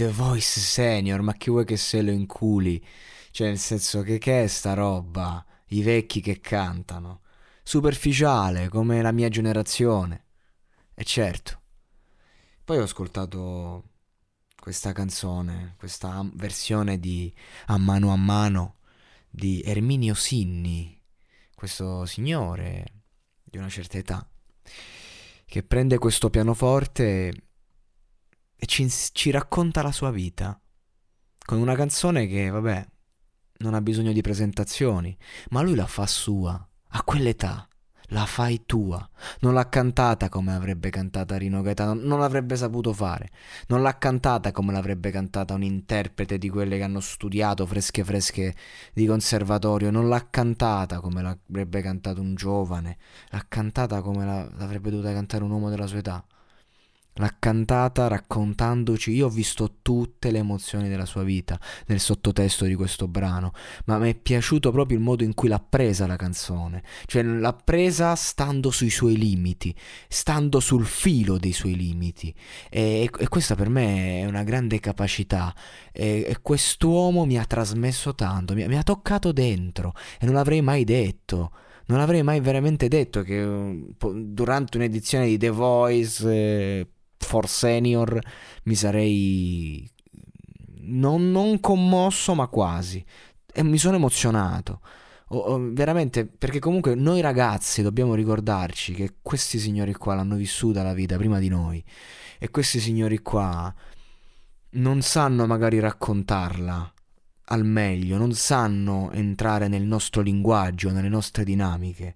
The Voice Senior, ma chi vuoi che se lo inculi? Cioè, nel senso, che che è sta roba? I vecchi che cantano. Superficiale, come la mia generazione. E certo. Poi ho ascoltato questa canzone, questa versione di A mano a mano di Erminio Sinni, questo signore di una certa età che prende questo pianoforte e ci, ci, racconta la sua vita. Con una canzone che, vabbè, non ha bisogno di presentazioni, ma lui la fa sua, a quell'età la fai tua. Non l'ha cantata come avrebbe cantata Rino Gaetano, non l'avrebbe saputo fare. Non l'ha cantata come l'avrebbe cantata un interprete di quelle che hanno studiato fresche fresche di conservatorio, non l'ha cantata come l'avrebbe cantato un giovane, l'ha cantata come l'avrebbe dovuta cantare un uomo della sua età. L'ha cantata raccontandoci, io ho visto tutte le emozioni della sua vita nel sottotesto di questo brano, ma mi è piaciuto proprio il modo in cui l'ha presa la canzone, cioè l'ha presa stando sui suoi limiti, stando sul filo dei suoi limiti. E, e questa per me è una grande capacità. E, e quest'uomo mi ha trasmesso tanto, mi, mi ha toccato dentro e non l'avrei mai detto. Non avrei mai veramente detto che uh, durante un'edizione di The Voice eh, for Senior mi sarei non, non commosso ma quasi. E mi sono emozionato. Oh, oh, veramente perché comunque noi ragazzi dobbiamo ricordarci che questi signori qua l'hanno vissuta la vita prima di noi. E questi signori qua non sanno magari raccontarla al meglio, non sanno entrare nel nostro linguaggio, nelle nostre dinamiche,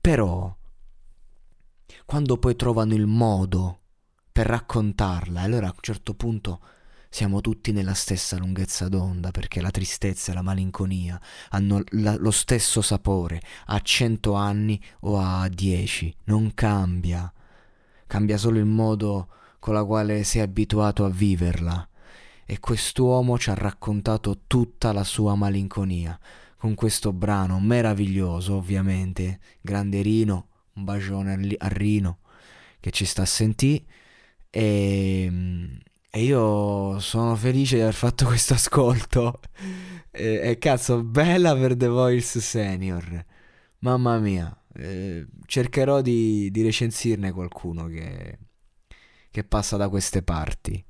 però quando poi trovano il modo per raccontarla. E allora a un certo punto siamo tutti nella stessa lunghezza d'onda perché la tristezza e la malinconia hanno la, lo stesso sapore a cento anni o a dieci. Non cambia. Cambia solo il modo con la quale sei abituato a viverla. E quest'uomo ci ha raccontato tutta la sua malinconia con questo brano meraviglioso, ovviamente. Grande Rino, un bacione a Rino che ci sta a sentire e, ehm, e io sono felice di aver fatto questo ascolto. E, e, cazzo, bella per The Voice Senior. Mamma mia, eh, cercherò di, di, recensirne qualcuno che, che passa da queste parti.